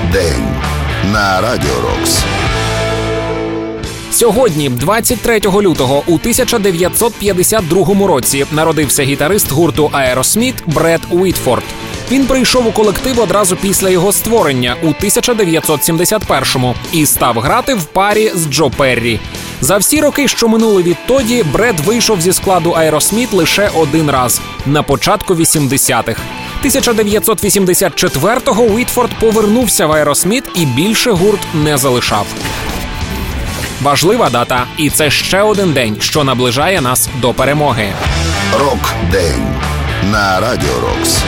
Рок-день на Радіо Рокс. Сьогодні, 23 лютого, у 1952 році, народився гітарист гурту Аеросміт Бред Уітфорд. Він прийшов у колектив одразу після його створення у 1971-му і став грати в парі з Джо Перрі. За всі роки, що минули відтоді, Бред вийшов зі складу Аеросміт лише один раз на початку 80-х. 1984-го Уітфорд повернувся в Аеросміт і більше гурт не залишав. Важлива дата, і це ще один день, що наближає нас до перемоги. Рок-день на Радіо Рокс.